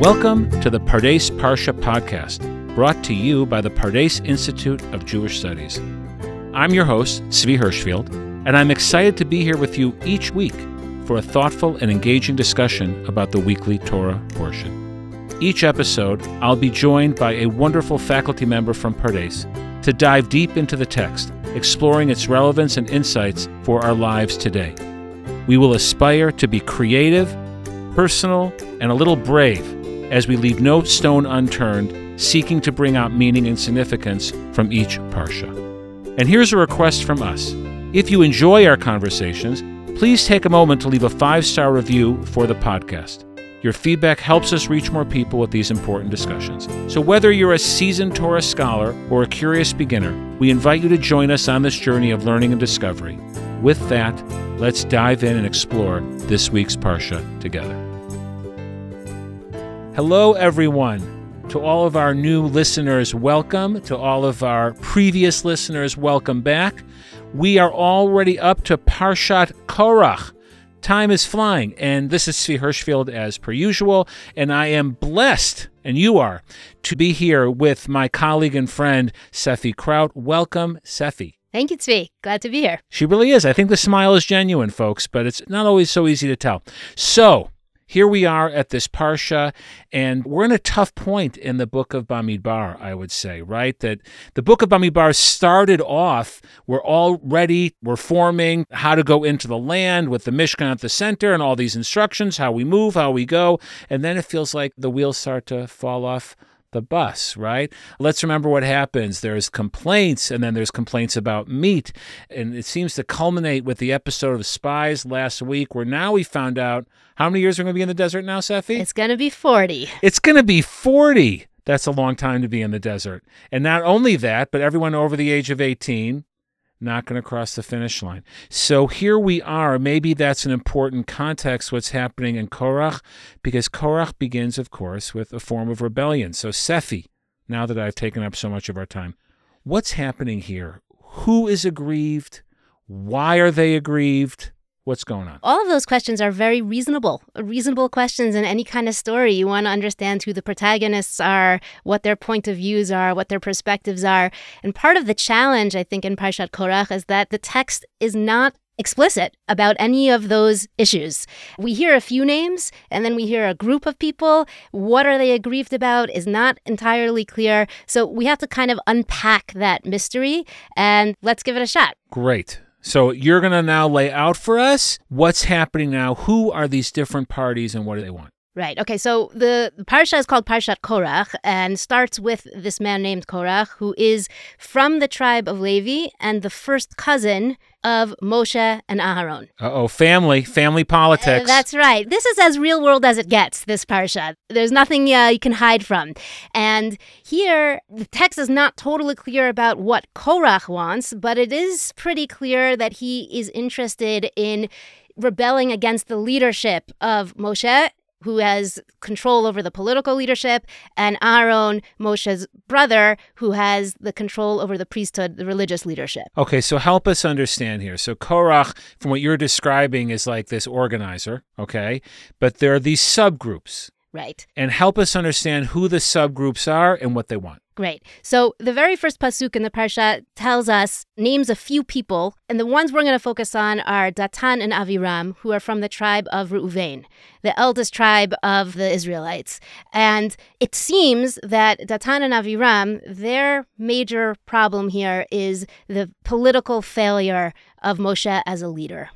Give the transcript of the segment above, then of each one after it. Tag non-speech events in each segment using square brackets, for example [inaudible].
Welcome to the Pardes Parsha podcast, brought to you by the Pardes Institute of Jewish Studies. I'm your host, Tzvi Hirschfield, and I'm excited to be here with you each week for a thoughtful and engaging discussion about the weekly Torah portion. Each episode, I'll be joined by a wonderful faculty member from Pardes to dive deep into the text, exploring its relevance and insights for our lives today. We will aspire to be creative, personal, and a little brave as we leave no stone unturned, seeking to bring out meaning and significance from each Parsha. And here's a request from us. If you enjoy our conversations, please take a moment to leave a five star review for the podcast. Your feedback helps us reach more people with these important discussions. So, whether you're a seasoned Torah scholar or a curious beginner, we invite you to join us on this journey of learning and discovery. With that, let's dive in and explore this week's Parsha together. Hello, everyone. To all of our new listeners, welcome. To all of our previous listeners, welcome back. We are already up to Parshat Korach. Time is flying, and this is Tzvi Hirschfield as per usual, and I am blessed, and you are, to be here with my colleague and friend, Sefi Kraut. Welcome, Sefi. Thank you, Tzvi. Glad to be here. She really is. I think the smile is genuine, folks, but it's not always so easy to tell. So, here we are at this parsha, and we're in a tough point in the book of Bamidbar, I would say, right? That the book of Bamidbar started off, we're all ready, we're forming how to go into the land with the Mishkan at the center and all these instructions, how we move, how we go, and then it feels like the wheels start to fall off the bus, right? Let's remember what happens. There's complaints, and then there's complaints about meat. And it seems to culminate with the episode of Spies last week, where now we found out how many years we're going to be in the desert now, Sefi? It's going to be 40. It's going to be 40. That's a long time to be in the desert. And not only that, but everyone over the age of 18 not going to cross the finish line. So here we are. Maybe that's an important context what's happening in Korach, because Korach begins, of course, with a form of rebellion. So Sefi, now that I've taken up so much of our time, what's happening here? Who is aggrieved? Why are they aggrieved? What's going on? All of those questions are very reasonable, reasonable questions in any kind of story. You want to understand who the protagonists are, what their point of views are, what their perspectives are. And part of the challenge, I think, in Parshat Korach is that the text is not explicit about any of those issues. We hear a few names and then we hear a group of people. What are they aggrieved about is not entirely clear. So we have to kind of unpack that mystery and let's give it a shot. Great. So you're going to now lay out for us what's happening now. Who are these different parties and what do they want? Right. Okay. So the, the parsha is called Parshat Korach and starts with this man named Korach, who is from the tribe of Levi and the first cousin of Moshe and Aharon. Uh oh, family, family politics. Uh, that's right. This is as real world as it gets, this parsha. There's nothing uh, you can hide from. And here, the text is not totally clear about what Korach wants, but it is pretty clear that he is interested in rebelling against the leadership of Moshe who has control over the political leadership, and Aaron, Moshe's brother, who has the control over the priesthood, the religious leadership. Okay, so help us understand here. So Korach, from what you're describing, is like this organizer, okay? But there are these subgroups. Right. And help us understand who the subgroups are and what they want. Great. So the very first pasuk in the parsha tells us names a few people, and the ones we're going to focus on are Datan and Aviram, who are from the tribe of Reuven, the eldest tribe of the Israelites. And it seems that Datan and Aviram, their major problem here is the political failure of Moshe as a leader.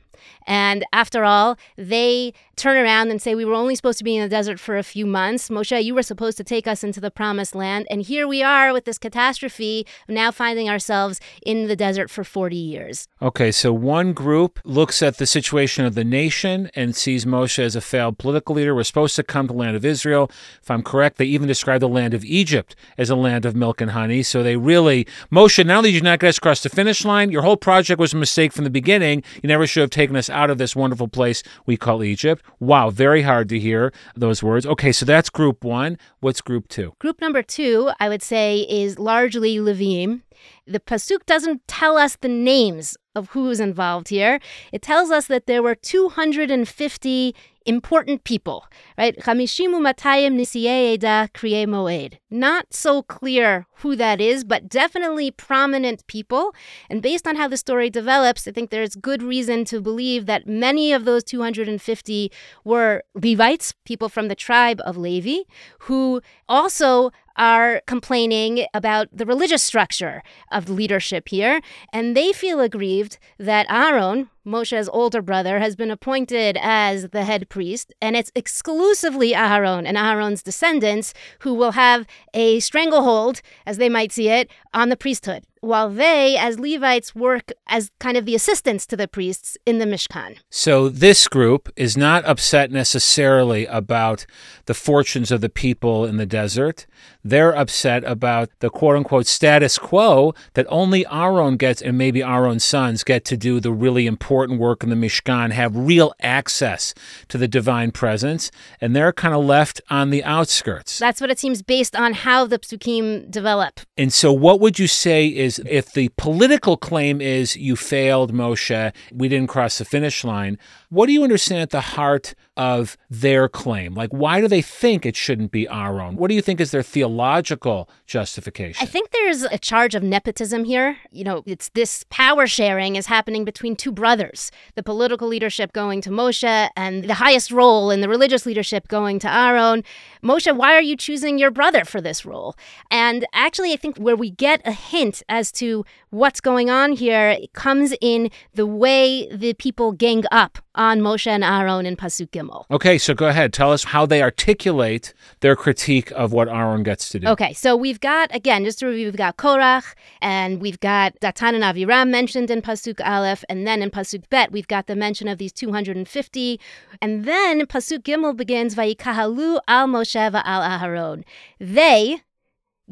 And after all, they turn around and say, We were only supposed to be in the desert for a few months. Moshe, you were supposed to take us into the promised land. And here we are with this catastrophe, now finding ourselves in the desert for 40 years. Okay, so one group looks at the situation of the nation and sees Moshe as a failed political leader. We're supposed to come to the land of Israel. If I'm correct, they even describe the land of Egypt as a land of milk and honey. So they really, Moshe, only did you not get us across the finish line, your whole project was a mistake from the beginning. You never should have taken us out of this wonderful place we call Egypt. Wow, very hard to hear those words. Okay, so that's group one. What's group two? Group number two, I would say, is largely Levim. The Pasuk doesn't tell us the names of who's involved here. It tells us that there were 250 important people, right? Chamishimu matayim nisiye eda kriye moed. Not so clear who that is, but definitely prominent people. And based on how the story develops, I think there's good reason to believe that many of those 250 were Levites, people from the tribe of Levi, who also are complaining about the religious structure of leadership here, and they feel aggrieved that Aaron, Moshe's older brother, has been appointed as the head priest, and it's exclusively Aaron and Aaron's descendants who will have a stranglehold, as they might see it, on the priesthood while they, as Levites, work as kind of the assistants to the priests in the Mishkan. So this group is not upset necessarily about the fortunes of the people in the desert. They're upset about the quote unquote status quo that only Aaron gets and maybe Aaron's sons get to do the really important work in the Mishkan, have real access to the divine presence, and they're kind of left on the outskirts. That's what it seems based on how the psukim develop. And so, what would you say is if the political claim is you failed, Moshe, we didn't cross the finish line, what do you understand at the heart of their claim? Like, why do they think it shouldn't be Aaron? What do you think is their theological justification? I think there's a charge of nepotism here. You know, it's this power sharing is happening between two brothers the political leadership going to Moshe and the highest role in the religious leadership going to Aaron. Moshe, why are you choosing your brother for this role? And actually, I think where we get a hint as to what's going on here comes in the way the people gang up on Moshe and Aaron in Pasuk Gimel. Okay, so go ahead. Tell us how they articulate their critique of what Aaron gets to do. Okay, so we've got, again, just to review, we've got Korach, and we've got Datan and Aviram mentioned in Pasuk Aleph, and then in Pasuk Bet, we've got the mention of these 250. And then Pasuk Gimel begins, Vayikahalu al Moshe al Aharon. They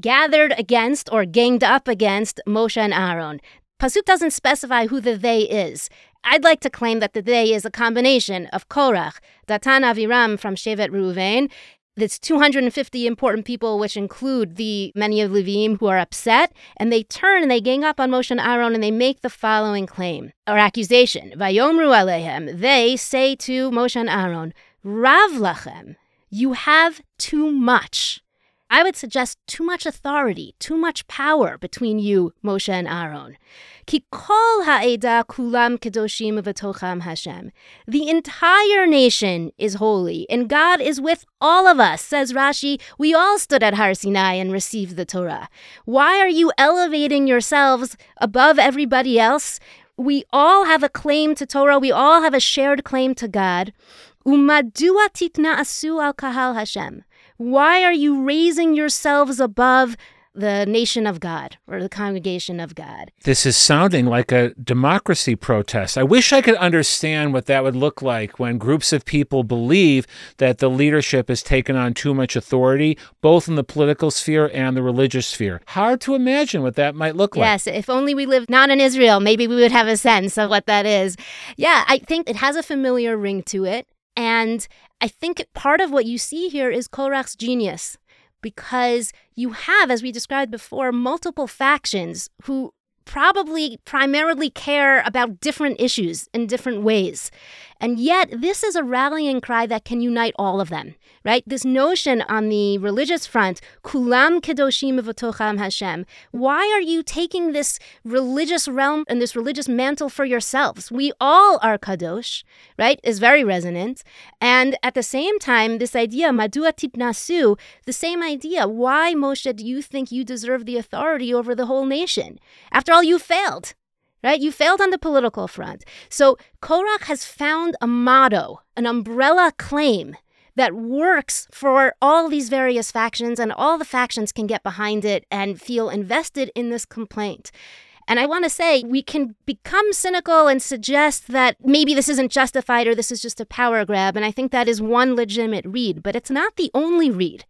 gathered against or ganged up against Moshe and Aaron. Pasuk doesn't specify who the they is. I'd like to claim that the they is a combination of Korach, Datan Aviram from Shevet Reuven, that's 250 important people, which include the many of Levim who are upset, and they turn and they gang up on Moshe and Aaron and they make the following claim or accusation. Vayomru alehem, they say to Moshe and Aaron, Rav lachem, you have too much. I would suggest too much authority, too much power between you, Moshe and Aaron. Ki kol ha'eda kulam kedoshim v'tocham Hashem. The entire nation is holy, and God is with all of us, says Rashi. We all stood at Har Sinai and received the Torah. Why are you elevating yourselves above everybody else? We all have a claim to Torah. We all have a shared claim to God. Umadua titna asu al kahal Hashem. Why are you raising yourselves above the nation of God or the congregation of God? This is sounding like a democracy protest. I wish I could understand what that would look like when groups of people believe that the leadership has taken on too much authority, both in the political sphere and the religious sphere. Hard to imagine what that might look like. Yes, if only we lived not in Israel, maybe we would have a sense of what that is. Yeah, I think it has a familiar ring to it. And I think part of what you see here is Korach's genius because you have, as we described before, multiple factions who probably primarily care about different issues in different ways. And yet, this is a rallying cry that can unite all of them, right? This notion on the religious front, kulam kedoshim v'tocham Hashem. Why are you taking this religious realm and this religious mantle for yourselves? We all are kadosh, right? Is very resonant. And at the same time, this idea, madua titnasu, the same idea. Why, Moshe, do you think you deserve the authority over the whole nation? After all, you failed right? You failed on the political front. So Korach has found a motto, an umbrella claim that works for all these various factions, and all the factions can get behind it and feel invested in this complaint. And I want to say we can become cynical and suggest that maybe this isn't justified or this is just a power grab. And I think that is one legitimate read, but it's not the only read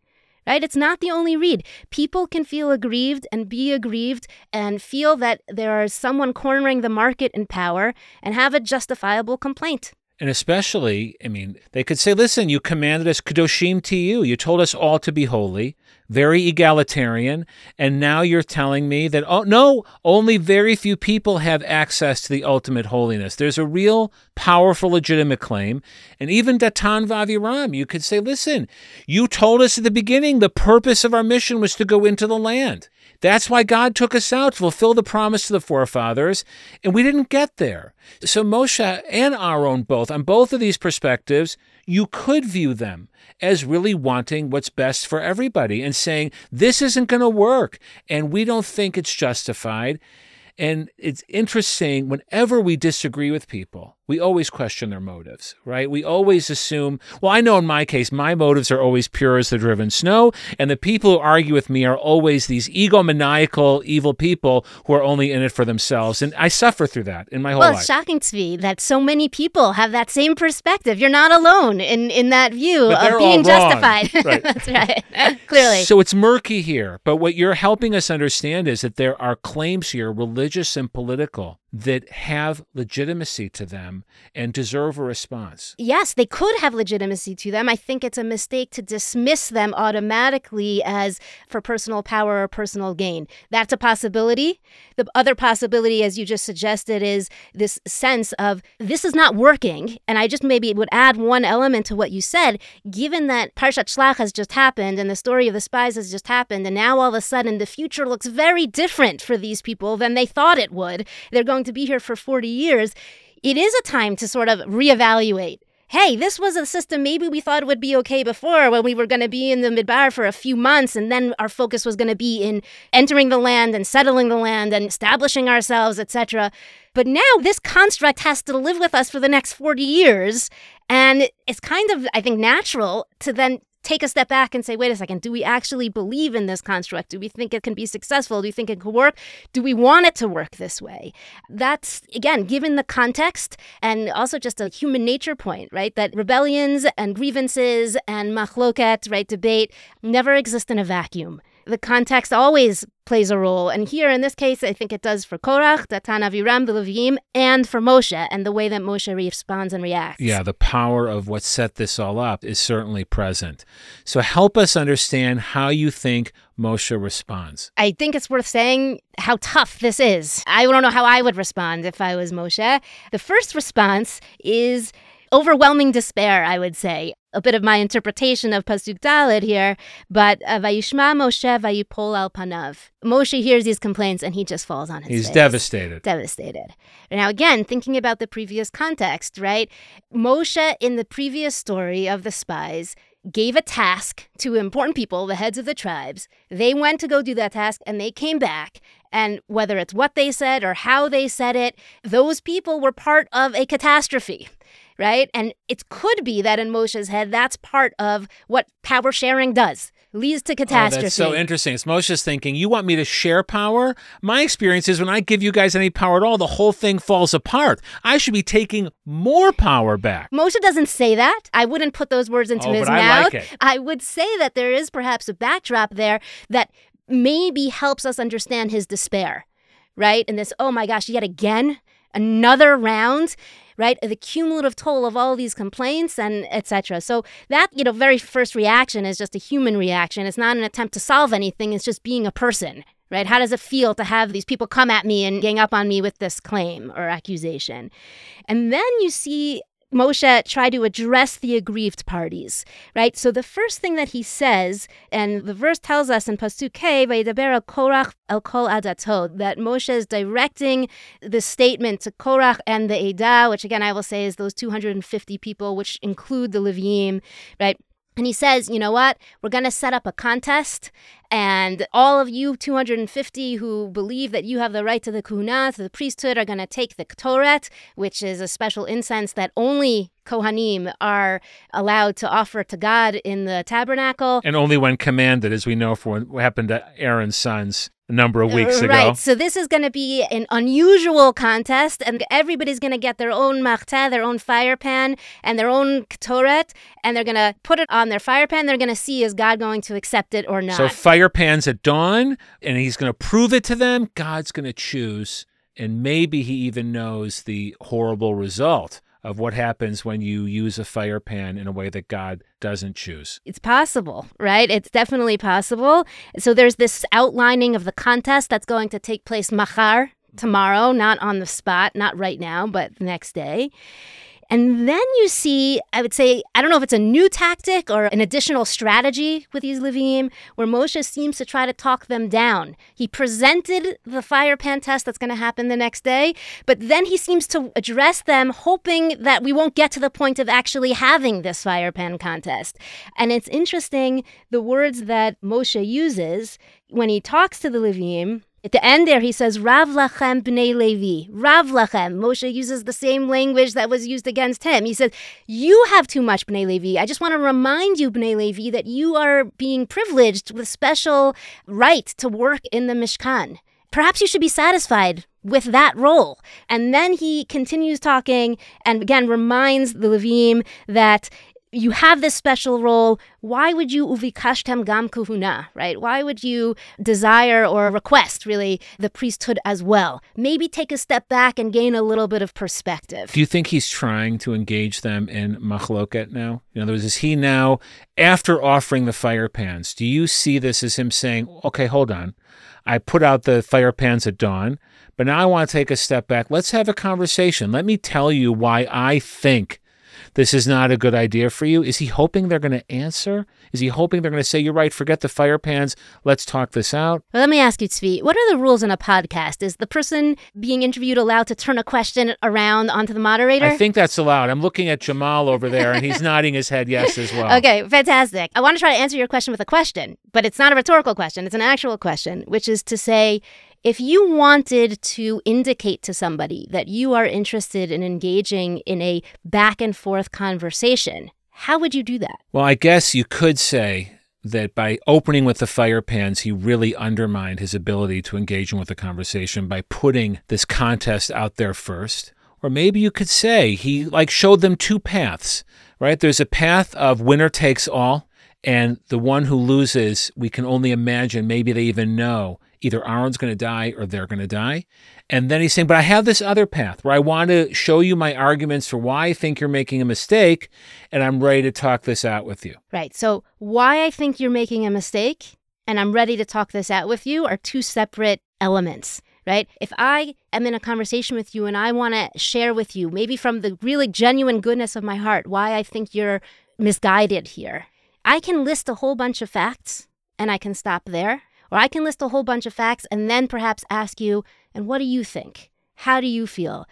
right? It's not the only read. People can feel aggrieved and be aggrieved and feel that there is someone cornering the market in power and have a justifiable complaint. And especially, I mean, they could say, listen, you commanded us Kedoshim to you. You told us all to be holy. very egalitarian, and now you're telling me that, oh, no, only very few people have access to the ultimate holiness. There's a real powerful, legitimate claim. And even Datan Vaviram, you could say, listen, you told us at the beginning the purpose of our mission was to go into the land. That's why God took us out to fulfill the promise to the forefathers, and we didn't get there. So Moshe and Aaron both, on both of these perspectives, you could view them as really wanting what's best for everybody and saying, this isn't going to work, and we don't think it's justified. And it's interesting whenever we disagree with people, we always question their motives, right? We always assume, well, I know in my case, my motives are always pure as the driven snow, and the people who argue with me are always these egomaniacal, evil people who are only in it for themselves. And I suffer through that in my whole well, life. it's shocking to me that so many people have that same perspective. You're not alone in, in that view of being justified. [laughs] Right. That's right. [laughs] Clearly. So it's murky here, but what you're helping us understand is that there are claims here, religious and political, that have legitimacy to them and deserve a response. Yes, they could have legitimacy to them. I think it's a mistake to dismiss them automatically as for personal power or personal gain. That's a possibility. The other possibility, as you just suggested, is this sense of this is not working. And I just maybe would add one element to what you said. Given that Parshat Shlach has just happened and the story of the spies has just happened, and now all of a sudden the future looks very different for these people than they thought it would. They're going to be here for 40 years. It is a time to sort of reevaluate hey, this was a system maybe we thought would be okay before when we were going to be in the midbar for a few months and then our focus was going to be in entering the land and settling the land and establishing ourselves, etc. But now this construct has to live with us for the next 40 years. And it's kind of, I think, natural to then take a step back and say, wait a second, do we actually believe in this construct? Do we think it can be successful? Do we think it could work? Do we want it to work this way? That's, again, given the context and also just a human nature point, right? That rebellions and grievances and machloket, right, debate never exist in a vacuum. The context always plays a role. And here in this case, I think it does for Korach, Datan Aviram, the Levim, and for Moshe and the way that Moshe responds and reacts. Yeah, the power of what set this all up is certainly present. So help us understand how you think Moshe responds. I think it's worth saying how tough this is. I don't know how I would respond if I was Moshe. The first response is overwhelming despair, I would say. A bit of my interpretation of Pasuk Dalet here, but uh, Vayishma Moshe Vayipol al Panav. Moshe hears these complaints and he just falls on his He's face. devastated. Devastated. Now, again, thinking about the previous context, right? Moshe, in the previous story of the spies, gave a task to important people, the heads of the tribes. They went to go do that task and they came back. And whether it's what they said or how they said it, those people were part of a catastrophe right? And it could be that in Moshe's head, that's part of what power sharing does. Leads to catastrophe. Oh, that's so interesting. It's Moshe's thinking, you want me to share power? My experience is when I give you guys any power at all, the whole thing falls apart. I should be taking more power back. Moshe doesn't say that. I wouldn't put those words into Oh, his but I mouth. like it. I would say that there is perhaps a backdrop there that maybe helps us understand his despair, right? And this, oh my gosh, yet again, another round right? The cumulative toll of all these complaints and etc so that you know very first reaction is just a human reaction. It's not an attempt to solve anything. It's just being a person right? How does it feel to have these people come at me and gang up on me with this claim or accusation? And then you see Moshe try to address the aggrieved parties, right? So the first thing that he says, and the verse tells us in Pasuk K, Vayidaber el Korach el Kol Adato, that Moshe is directing the statement to Korach and the Edah, which again I will say is those 250 people, which include the Levim, right? And he says, you know what? We're going to set up a contest, and all of you 250 who believe that you have the right to the kuna, to the priesthood, are going to take the ktoret, which is a special incense that only Kohanim are allowed to offer to God in the tabernacle. And only when commanded, as we know from what happened to Aaron's sons a number of weeks ago. Right. So this is going to be an unusual contest, and everybody's going to get their own machteh, their own fire pan, and their own ktoret, and they're going to put it on their fire pan. They're going to see is God going to accept it or not. So fire pans at dawn, and he's going to prove it to them. God's going to choose, and maybe he even knows the horrible result of what happens when you use a fire pan in a way that God doesn't choose. It's possible, right? It's definitely possible. So there's this outlining of the contest that's going to take place machar, tomorrow, not on the spot, not right now, but the next day. And then you see, I would say, I don't know if it's a new tactic or an additional strategy with these Levim, where Moshe seems to try to talk them down. He presented the fire pan test that's going to happen the next day, but then he seems to address them, hoping that we won't get to the point of actually having this fire pan contest. And it's interesting the words that Moshe uses when he talks to the Levim at the end there, he says, Rav lachem b'nei Levi. Rav lachem. Moshe uses the same language that was used against him. He says, You have too much b'nei Levi. I just want to remind you, b'nei Levi, that you are being privileged with special right to work in the Mishkan. Perhaps you should be satisfied with that role. And then he continues talking and again reminds the Levim that you have this special role. Why would you uvikashtem gam kuhuna, right? Why would you desire or request really the priesthood as well? Maybe take a step back and gain a little bit of perspective. Do you think he's trying to engage them in machloket now? In other words, is he now, after offering the fire pans, do you see this as him saying, okay, hold on. I put out the fire pans at dawn, but now I want to take a step back. Let's have a conversation. Let me tell you why I think this is not a good idea for you? Is he hoping they're going to answer? Is he hoping they're going to say, You're right, forget the fire pans, let's talk this out? Well, let me ask you, Tzvi, what are the rules in a podcast? Is the person being interviewed allowed to turn a question around onto the moderator? I think that's allowed. I'm looking at Jamal over there, and he's [laughs] nodding his head yes as well. Okay, fantastic. I want to try to answer your question with a question, but it's not a rhetorical question, it's an actual question, which is to say, if you wanted to indicate to somebody that you are interested in engaging in a back and forth conversation, how would you do that? Well, I guess you could say that by opening with the fire pans, he really undermined his ability to engage in with the conversation by putting this contest out there first. Or maybe you could say he like showed them two paths, right? There's a path of winner takes all, and the one who loses, we can only imagine, maybe they even know either Aaron's going to die or they're going to die. And then he's saying, But I have this other path where I want to show you my arguments for why I think you're making a mistake, and I'm ready to talk this out with you. Right. So, why I think you're making a mistake and I'm ready to talk this out with you are two separate elements. Right? If I am in a conversation with you and I want to share with you, maybe from the really genuine goodness of my heart, why I think you're misguided here, I can list a whole bunch of facts and I can stop there. Or I can list a whole bunch of facts and then perhaps ask you, and what do you think? How do you feel?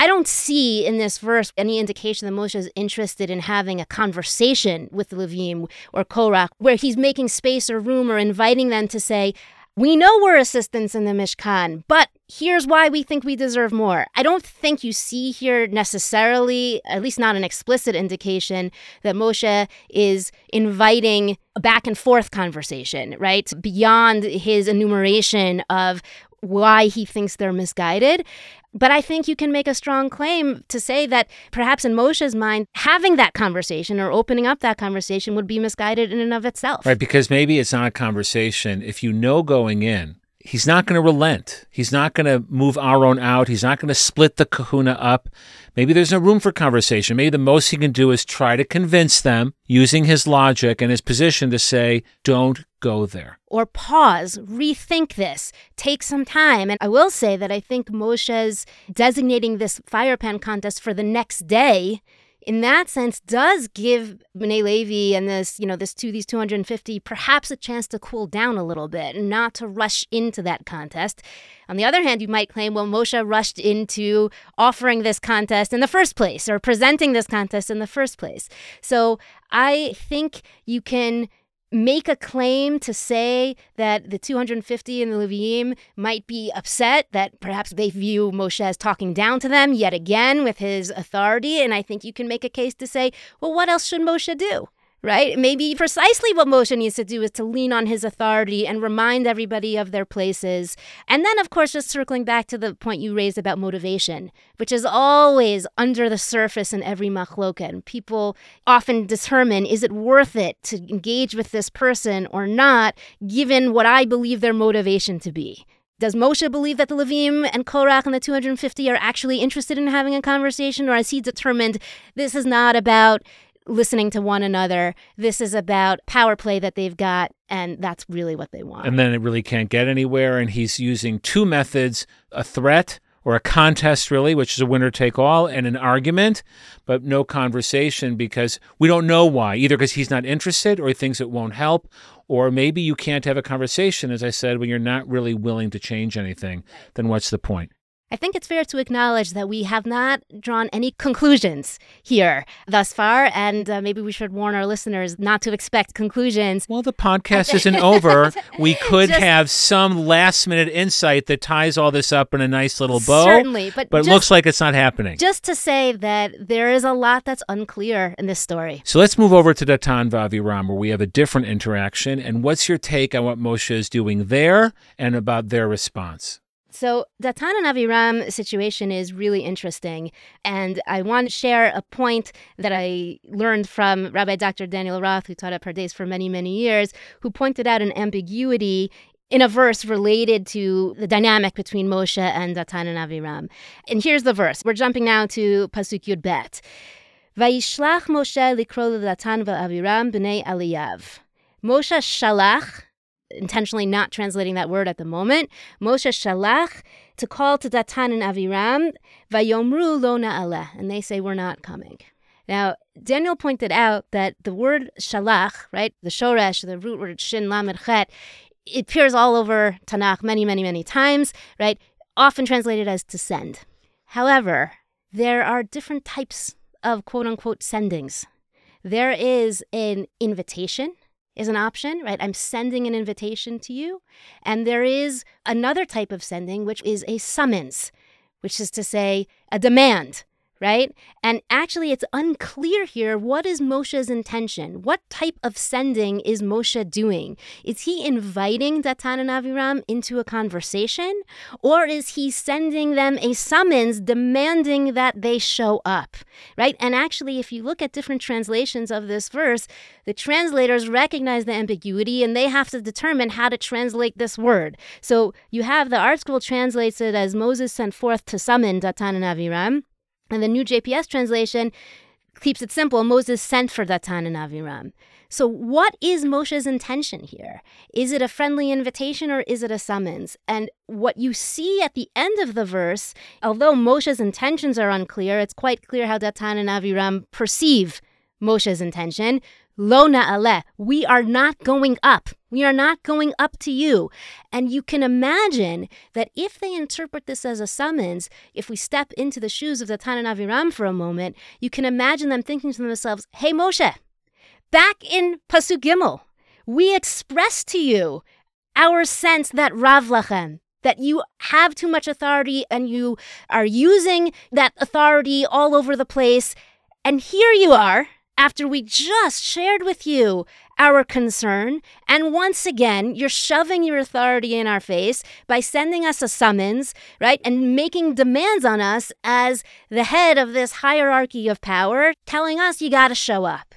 I don't see in this verse any indication that Moshe is interested in having a conversation with Levim or Korach, where he's making space or room or inviting them to say, we know we're assistants in the Mishkan, but here's why we think we deserve more. I don't think you see here necessarily, at least not an explicit indication, that Moshe is inviting a back and forth conversation, right? Beyond his enumeration of why he thinks they're misguided. But I think you can make a strong claim to say that perhaps in Moshe's mind, having that conversation or opening up that conversation would be misguided in and of itself. Right, because maybe it's not a conversation. If you know going in, he's not going to relent. He's not going to move Aaron out. He's not going to split the kahuna up. Maybe there's no room for conversation. Maybe the most he can do is try to convince them using his logic and his position to say, don't go there. Or pause, rethink this, take some time. And I will say that I think Moshe's designating this fire pan contest for the next day in that sense does give B'nai Levi and this, you know, this two these 250 perhaps a chance to cool down a little bit and not to rush into that contest. On the other hand, you might claim, well, Moshe rushed into offering this contest in the first place or presenting this contest in the first place. So I think you can make a claim to say that the 250 in the Levim might be upset that perhaps they view Moshe as talking down to them yet again with his authority. And I think you can make a case to say, well, what else should Moshe do? Right? Maybe precisely what Moshe needs to do is to lean on his authority and remind everybody of their places. And then, of course, just circling back to the point you raised about motivation, which is always under the surface in every machloket. People often determine is it worth it to engage with this person or not, given what I believe their motivation to be Does Moshe believe that the Levim and Korach and the 250 are actually interested in having a conversation, or has he determined this is not about listening to one another? This is about power play that they've got, and that's really what they want. And then it really can't get anywhere. And he's using two methods a threat or a contest, really, which is a winner take all, and an argument, but no conversation because we don't know why. Either because he's not interested or he thinks it won't help, or maybe you can't have a conversation, as I said, when you're not really willing to change anything. Then what's the point? I think it's fair to acknowledge that we have not drawn any conclusions here thus far, and uh, maybe we should warn our listeners not to expect conclusions. Well, the podcast [laughs] isn't over. We could just, have some last minute insight that ties all this up in a nice little bow. Certainly, but, but just, it looks like it's not happening. Just to say that there is a lot that's unclear in this story. So let's move over to Datan Vaviram, where we have a different interaction. And what's your take on what Moshe is doing there and about their response? So, Datan and Aviram situation is really interesting. And I want to share a point that I learned from Rabbi Dr. Daniel Roth, who taught at Pardes for many, many years, who pointed out an ambiguity in a verse related to the dynamic between Moshe and Datan and Aviram. And here's the verse. We're jumping now to Pasuk Yud Bet. Vayishlach Moshe likro Datan va'aviram b'nei Eliyav. Moshe shalach intentionally not translating that word at the moment. Moshe shalach to call to Datan and Aviram, vayomru lo na'aleh, and they say we're not coming. Now, Daniel pointed out that the word shalach, right, the shoresh, the root word shin lamed chet, it appears all over Tanakh many, many, many times, right? Often translated as to send. However, there are different types of quote unquote sendings. There is an invitation, is an option, right? I'm sending an invitation to you. And there is another type of sending, which is a summons, which is to say, a demand right? And actually, it's unclear here what is Moshe's intention? What type of sending is Moshe doing? Is he inviting Datan and Aviram into a conversation? Or is he sending them a summons demanding that they show up, right? And actually, if you look at different translations of this verse, the translators recognize the ambiguity and they have to determine how to translate this word. So you have the ArtScroll translates it as Moses sent forth to summon Datan and Aviram. And the new JPS translation keeps it simple Moses sent for Datan and Aviram. So, what is Moshe's intention here? Is it a friendly invitation or is it a summons? And what you see at the end of the verse, although Moshe's intentions are unclear, it's quite clear how Datan and Aviram perceive Moshe's intention. Lo na'aleh, we are not going up. We are not going up to you. And you can imagine that if they interpret this as a summons, if we step into the shoes of Datan and for a moment, you can imagine them thinking to themselves, Hey Moshe, back in Pasuk Gimel, we expressed to you our sense that Rav Lachem, that you have too much authority and you are using that authority all over the place. And here you are after we just shared with you our concern. And once again, you're shoving your authority in our face by sending us a summons, right? And making demands on us as the head of this hierarchy of power, telling us you got to show up.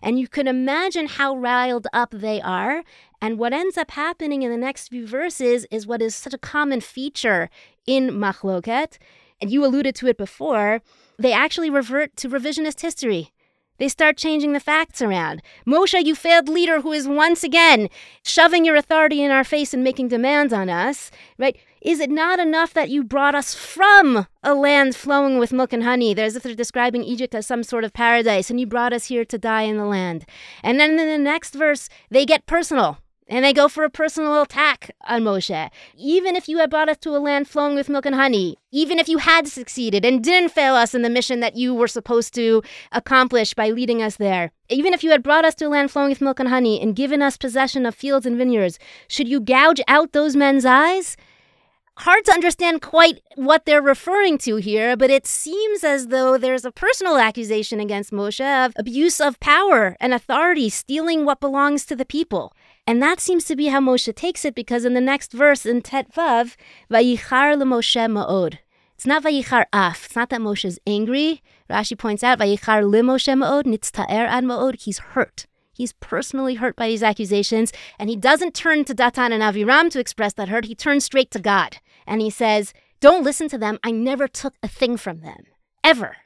And you can imagine how riled up they are. And what ends up happening in the next few verses is what is such a common feature in Machloket. And you alluded to it before. They actually revert to revisionist history. They start changing the facts around. Moshe, you failed leader who is once again shoving your authority in our face and making demands on us, right? Is it not enough that you brought us from a land flowing with milk and honey? There's if they're describing Egypt as some sort of paradise, and you brought us here to die in the land. And then in the next verse, they get personal. And they go for a personal attack on Moshe. Even if you had brought us to a land flowing with milk and honey, even if you had succeeded and didn't fail us in the mission that you were supposed to accomplish by leading us there, even if you had brought us to a land flowing with milk and honey and given us possession of fields and vineyards, should you gouge out those men's eyes? hard to understand quite what they're referring to here, but it seems as though there's a personal accusation against Moshe of abuse of power and authority, stealing what belongs to the people. And that seems to be how Moshe takes it because in the next verse in Tet Vav, Vayichar Moshe Ma'od. It's not Vayichar Af. It's not that Moshe is angry. Rashi points out, Vayichar Moshe Ma'od, Nitzta'er Ad Ma'od. He's hurt. He's personally hurt by these accusations, and he doesn't turn to Datan and Aviram to express that hurt. He turns straight to God, and he says, Don't listen to them. I never took a thing from them, ever.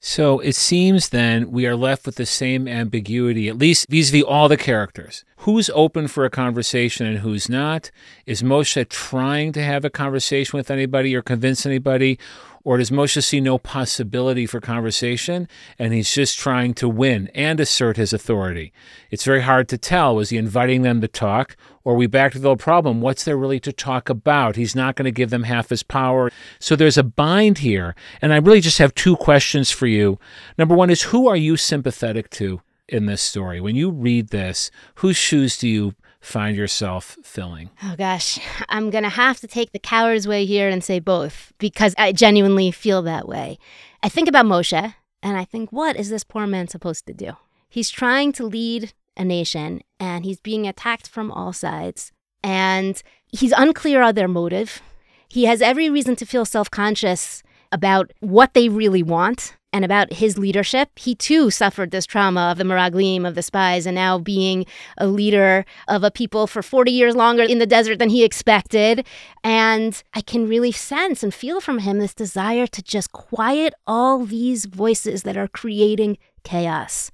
So it seems then we are left with the same ambiguity, at least vis a vis all the characters. Who's open for a conversation and who's not? Is Moshe trying to have a conversation with anybody or convince anybody? Or does Moshe see no possibility for conversation and he's just trying to win and assert his authority? It's very hard to tell. Was he inviting them to talk? Or we back to the old problem? What's there really to talk about? He's not going to give them half his power. So there's a bind here. And I really just have two questions for you. Number one is who are you sympathetic to in this story? When you read this, whose shoes do you find yourself filling? Oh gosh, I'm going to have to take the coward's way here and say both because I genuinely feel that way. I think about Moshe and I think, what is this poor man supposed to do? He's trying to lead a nation and he's being attacked from all sides and he's unclear on their motive. He has every reason to feel self conscious about what they really want and about his leadership. He too suffered this trauma of the Meraglim, of the spies, and now being a leader of a people for 40 years longer in the desert than he expected. And I can really sense and feel from him this desire to just quiet all these voices that are creating chaos.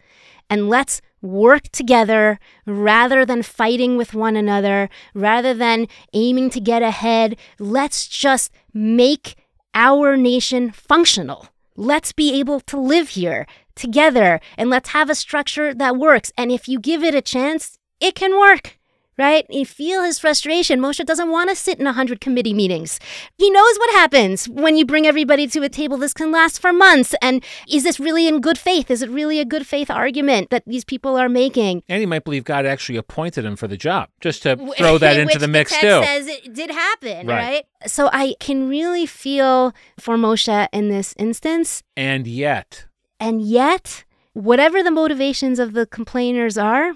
And let's work together rather than fighting with one another, rather than aiming to get ahead. Let's just make our nation functional Let's be able to live here together and let's have a structure that works. And if you give it a chance, it can work right? You feel his frustration. Moshe doesn't want to sit in a 100 committee meetings. He knows what happens when you bring everybody to a table. This can last for months. And is this really in good faith? Is it really a good faith argument that these people are making? And he might believe God actually appointed him for the job, just to [laughs] throw that into the mix, the too. says it did happen, right. right? So I can really feel for Moshe in this instance. And yet. And yet, whatever the motivations of the complainers are,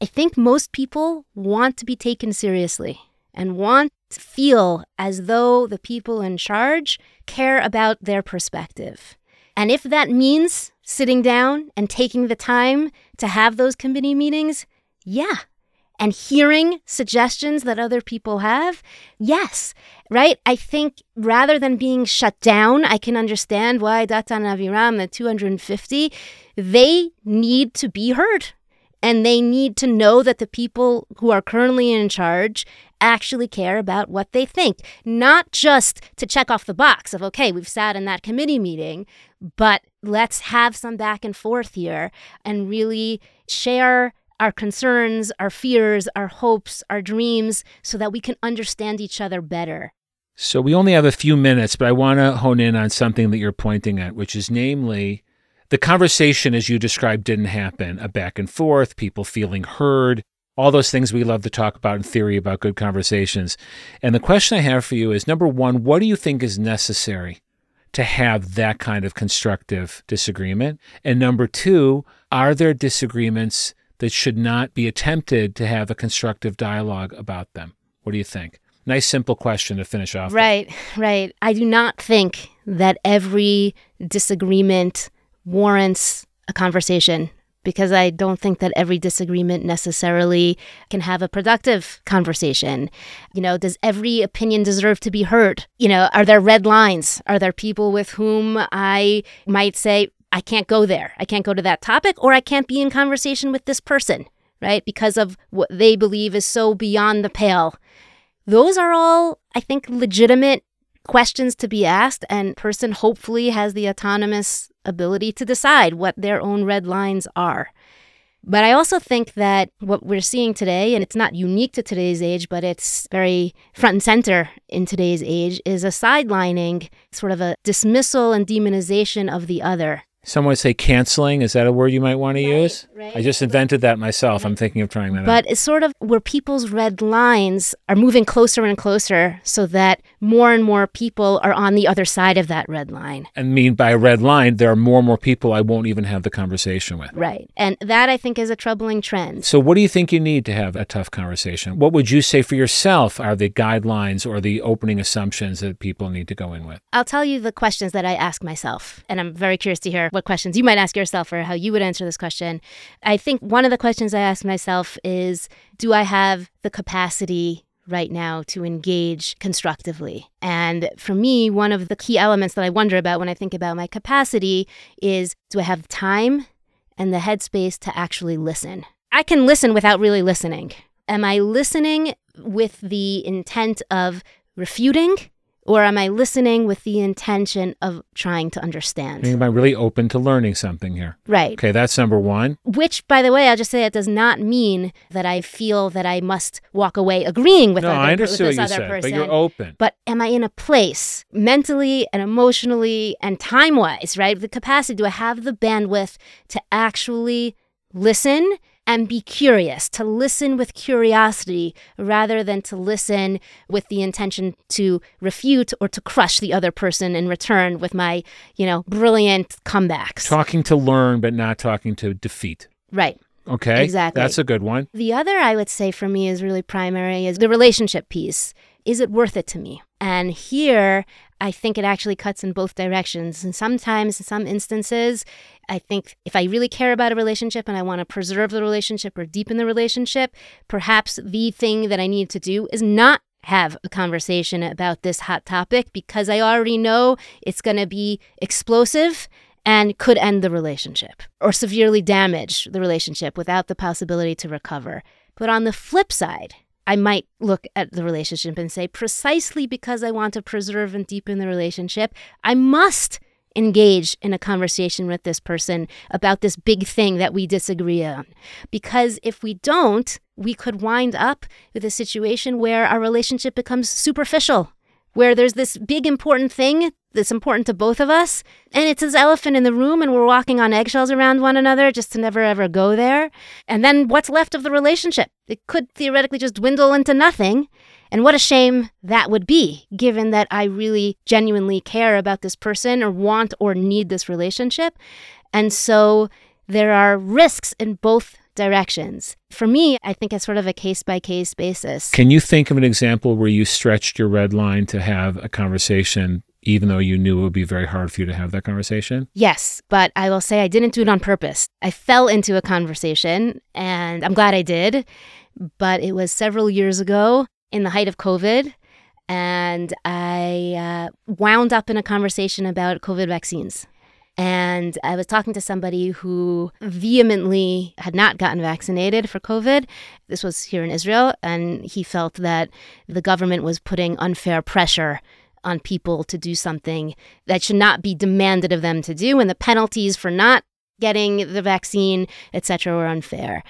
I think most people want to be taken seriously and want to feel as though the people in charge care about their perspective. And if that means sitting down and taking the time to have those committee meetings, yeah. And hearing suggestions that other people have, yes, right? I think rather than being shut down, I can understand why Datan Aviram, the 250, they need to be heard and they need to know that the people who are currently in charge actually care about what they think, not just to check off the box of, okay, we've sat in that committee meeting, but let's have some back and forth here and really share our concerns, our fears, our hopes, our dreams, so that we can understand each other better. So we only have a few minutes, but I want to hone in on something that you're pointing at, which is namely the conversation, as you described, didn't happen. A back and forth, people feeling heard, all those things we love to talk about in theory about good conversations. And the question I have for you is number one, what do you think is necessary to have that kind of constructive disagreement? And number two, are there disagreements that should not be attempted to have a constructive dialogue about them? What do you think? Nice, simple question to finish off. Right, with. right. I do not think that every disagreement warrants a conversation because I don't think that every disagreement necessarily can have a productive conversation. You know, does every opinion deserve to be heard? You know, are there red lines? Are there people with whom I might say, I can't go there. I can't go to that topic, or I can't be in conversation with this person, right? Because of what they believe is so beyond the pale. Those are all, I think, legitimate questions to be asked, and person hopefully has the autonomous ability to decide what their own red lines are. But I also think that what we're seeing today, and it's not unique to today's age, but it's very front and center in today's age, is a sidelining, sort of a dismissal and demonization of the other. Some would say canceling. Is that a word you might want to right, use? Right. I just invented that myself. I'm mm-hmm. thinking of trying that but out. it's sort of where people's red lines are moving closer and closer so that more and more people are on the other side of that red line. And mean by red line, there are more and more people I won't even have the conversation with. Right. And that I think is a troubling trend. So, what do you think you need to have a tough conversation? What would you say for yourself are the guidelines or the opening assumptions that people need to go in with? I'll tell you the questions that I ask myself, and I'm very curious to hear what questions you might ask yourself or how you would answer this question. I think one of the questions I ask myself is Do I have the capacity right now to engage constructively? And for me, one of the key elements that I wonder about when I think about my capacity is Do I have time and the headspace to actually listen? I can listen without really listening. Am I listening with the intent of refuting? Or am I listening with the intention of trying to understand? Am I really open to learning something here? Right. Okay, that's number one. Which, by the way, I'll just say it does not mean that I feel that I must walk away agreeing with, no, other, I this what you other said, person. but you're open. But am I in a place mentally and emotionally and time wise, right? The capacity, do I have the bandwidth to actually listen and be curious, to listen with curiosity rather than to listen with the intention to refute or to crush the other person in return with my, you know, brilliant comebacks. Talking to learn, but not talking to defeat. right. Okay. Exactly. That's a good one. The other I would say for me is really primary is the relationship piece. Is it worth it to me? And here, I think it actually cuts in both directions. And sometimes, in some instances, I think if I really care about a relationship and I want to preserve the relationship or deepen the relationship, perhaps the thing that I need to do is not have a conversation about this hot topic because I already know it's going to be explosive and could end the relationship or severely damage the relationship without the possibility to recover. But on the flip side, I might look at the relationship and say, precisely because I want to preserve and deepen the relationship, I must engage in a conversation with this person about this big thing that we disagree on. Because if we don't, we could wind up with a situation where our relationship becomes superficial, where there's this big important thing that's important to both of us, and it's this elephant in the room, and we're walking on eggshells around one another just to never ever go there. And then what's left of the relationship? It could theoretically just dwindle into nothing. And what a shame that would be, given that I really genuinely care about this person or want or need this relationship. And so there are risks in both directions. For me, I think it's sort of a case by case basis. Can you think of an example where you stretched your red line to have a conversation, even though you knew it would be very hard for you to have that conversation? Yes, but I will say I didn't do it on purpose. I fell into a conversation, and I'm glad I did. But it was several years ago in the height of COVID, and I uh, wound up in a conversation about COVID vaccines. And I was talking to somebody who vehemently had not gotten vaccinated for COVID. This was here in Israel, and he felt that the government was putting unfair pressure on people to do something that should not be demanded of them to do, and the penalties for not getting the vaccine, etc., were unfair.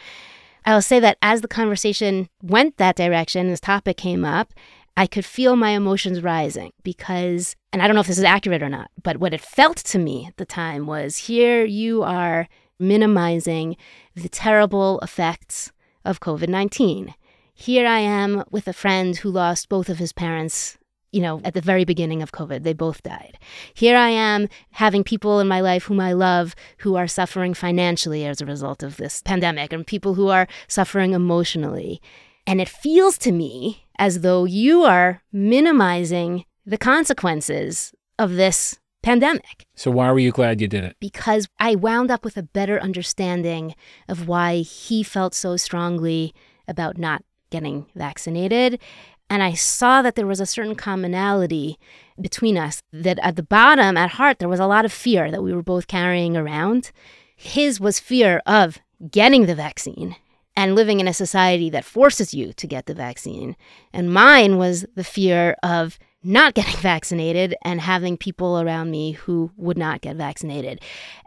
I'll say that as the conversation went that direction, this topic came up, I could feel my emotions rising because, and I don't know if this is accurate or not, but what it felt to me at the time was here you are minimizing the terrible effects of COVID 19. Here I am with a friend who lost both of his parents you know, at the very beginning of COVID. They both died. Here I am having people in my life whom I love who are suffering financially as a result of this pandemic and people who are suffering emotionally. And it feels to me as though you are minimizing the consequences of this pandemic. So, why were you glad you did it? Because I wound up with a better understanding of why he felt so strongly about not getting vaccinated. And I saw that there was a certain commonality between us, that at the bottom, at heart, there was a lot of fear that we were both carrying around. His was fear of getting the vaccine and living in a society that forces you to get the vaccine. And mine was the fear of not [laughs] getting vaccinated and having people around me who would not get vaccinated.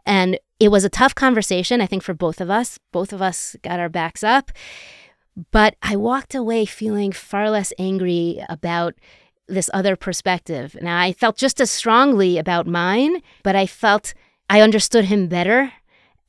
And it was a tough conversation, I think, for both of us. Both of us got our backs up. But I walked away feeling far less angry about this other perspective. Now, I felt just as strongly about mine, but I felt I understood him better.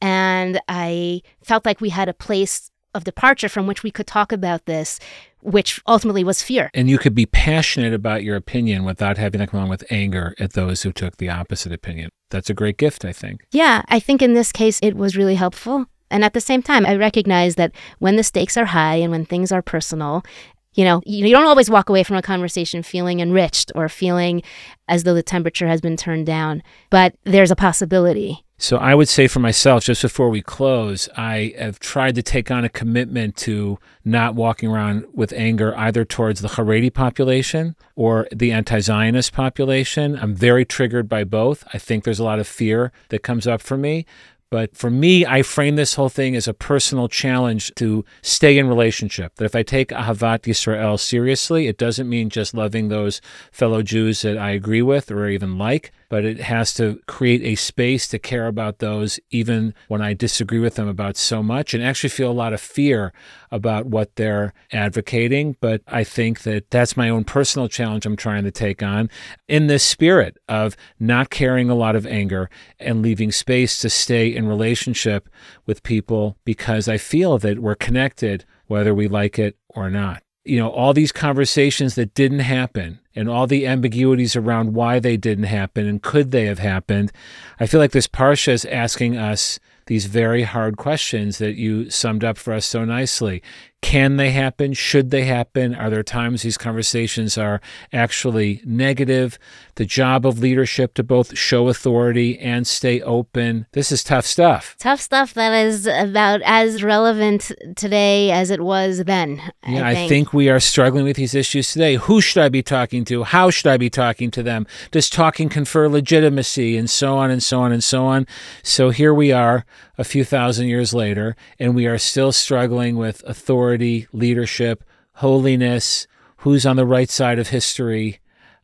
And I felt like we had a place of departure from which we could talk about this, which ultimately was fear. And you could be passionate about your opinion without having to come on with anger at those who took the opposite opinion. That's a great gift, I think. Yeah, I think in this case it was really helpful. And at the same time, I recognize that when the stakes are high and when things are personal, you know, you don't always walk away from a conversation feeling enriched or feeling as though the temperature has been turned down, but there's a possibility. So I would say for myself, just before we close, I have tried to take on a commitment to not walking around with anger either towards the Haredi population or the anti Zionist population. I'm very triggered by both. I think there's a lot of fear that comes up for me. But for me, I frame this whole thing as a personal challenge to stay in relationship. That if I take Ahavat Yisrael seriously, it doesn't mean just loving those fellow Jews that I agree with or even like but it has to create a space to care about those even when I disagree with them about so much and actually feel a lot of fear about what they're advocating. But I think that that's my own personal challenge I'm trying to take on in this spirit of not carrying a lot of anger and leaving space to stay in relationship with people because I feel that we're connected whether we like it or not you know, all these conversations that didn't happen and all the ambiguities around why they didn't happen and could they have happened. I feel like this Parsha is asking us these very hard questions that you summed up for us so nicely. Can they happen? Should they happen? Are there times these conversations are actually negative? The job of leadership to both show authority and stay open. This is tough stuff. Tough stuff that is about as relevant today as it was then. Yeah, I think. I think we are struggling with these issues today. Who should I be talking to? How should I be talking to them? Does talking confer legitimacy? And so on and so on and so on. So here we are a few thousand years later, and we are still struggling with authority, leadership, holiness, who's on the right side of history,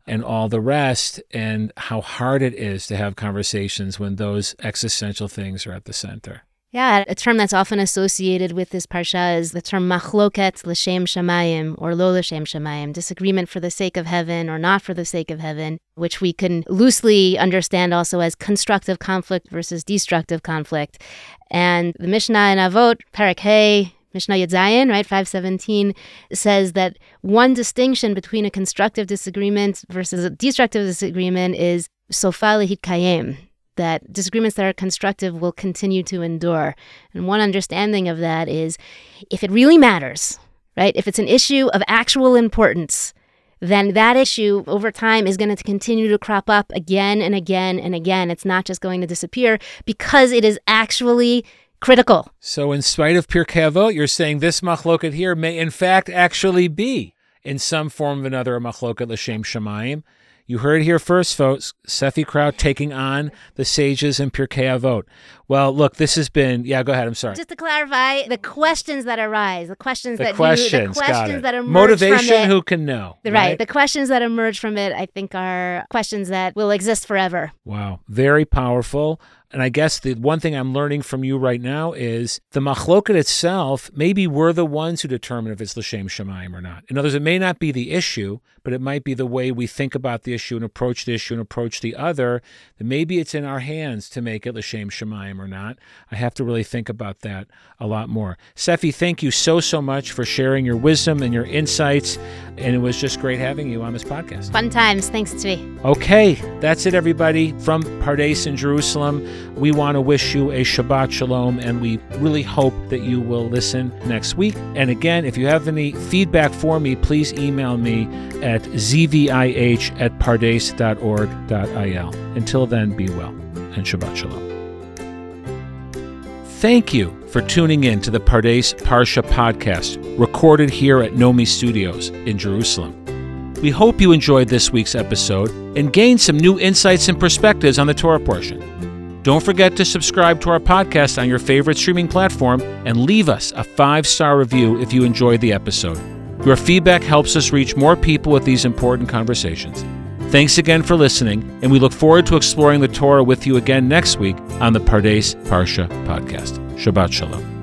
and all the rest, and how hard it is to have conversations when those existential things are at the center. Yeah, a term that's often associated with this parsha is the term machloket l'shem shamayim or lo l'shem shamayim, disagreement for the sake of heaven or not for the sake of heaven, which we can loosely understand also as constructive conflict versus destructive conflict. And the Mishnah in Avot, Perek Hey, Mishnah Yud Zayin, right, 517, says that one distinction between a constructive disagreement versus a destructive disagreement is sofa kayem, that disagreements that are constructive will continue to endure. And one understanding of that is if it really matters, right? If it's an issue of actual importance, then that issue over time is going to continue to crop up again and again and again. It's not just going to disappear because it is actually critical. So, in spite of Pirkei you're saying this machloket here may in fact actually be in some form of another a machloket l'shem shamayim. You heard it here first, folks. Sefi Kraut taking on the sages and Pirkei Avot. Well, look, this has been. Yeah, go ahead. I'm sorry. Just to clarify, the questions that arise, the questions the that questions, you, the questions that emerge motivation. From it, who can know? Right? right. The questions that emerge from it, I think, are questions that will exist forever. Wow, very powerful. And I guess the one thing I'm learning from you right now is the machloket itself, maybe we're the ones who determine if it's l'shem shamayim or not. In other words, it may not be the issue, but it might be the way we think about the issue and approach the issue and approach the other. That maybe it's in our hands to make it l'shem shamayim or not. I have to really think about that a lot more. Sefi, thank you so, so much for sharing your wisdom and your insights. And it was just great having you on this podcast. Fun times. Thanks, to Tzvi. Okay, that's it, everybody. From Pardes in Jerusalem. We want to wish you a Shabbat Shalom, and we really hope that you will listen next week. And again, if you have any feedback for me, please email me at zvih at pardes.org.il. Until then, be well, and Shabbat Shalom. Thank you for tuning in to the Pardes Parsha podcast, recorded here at Nomi Studios in Jerusalem. We hope you enjoyed this week's episode and gained some new insights and perspectives on the Torah portion. Don't forget to subscribe to our podcast on your favorite streaming platform and leave us a five star review if you enjoyed the episode. Your feedback helps us reach more people with these important conversations. Thanks again for listening, and we look forward to exploring the Torah with you again next week on the Pardes Parsha podcast. Shabbat Shalom.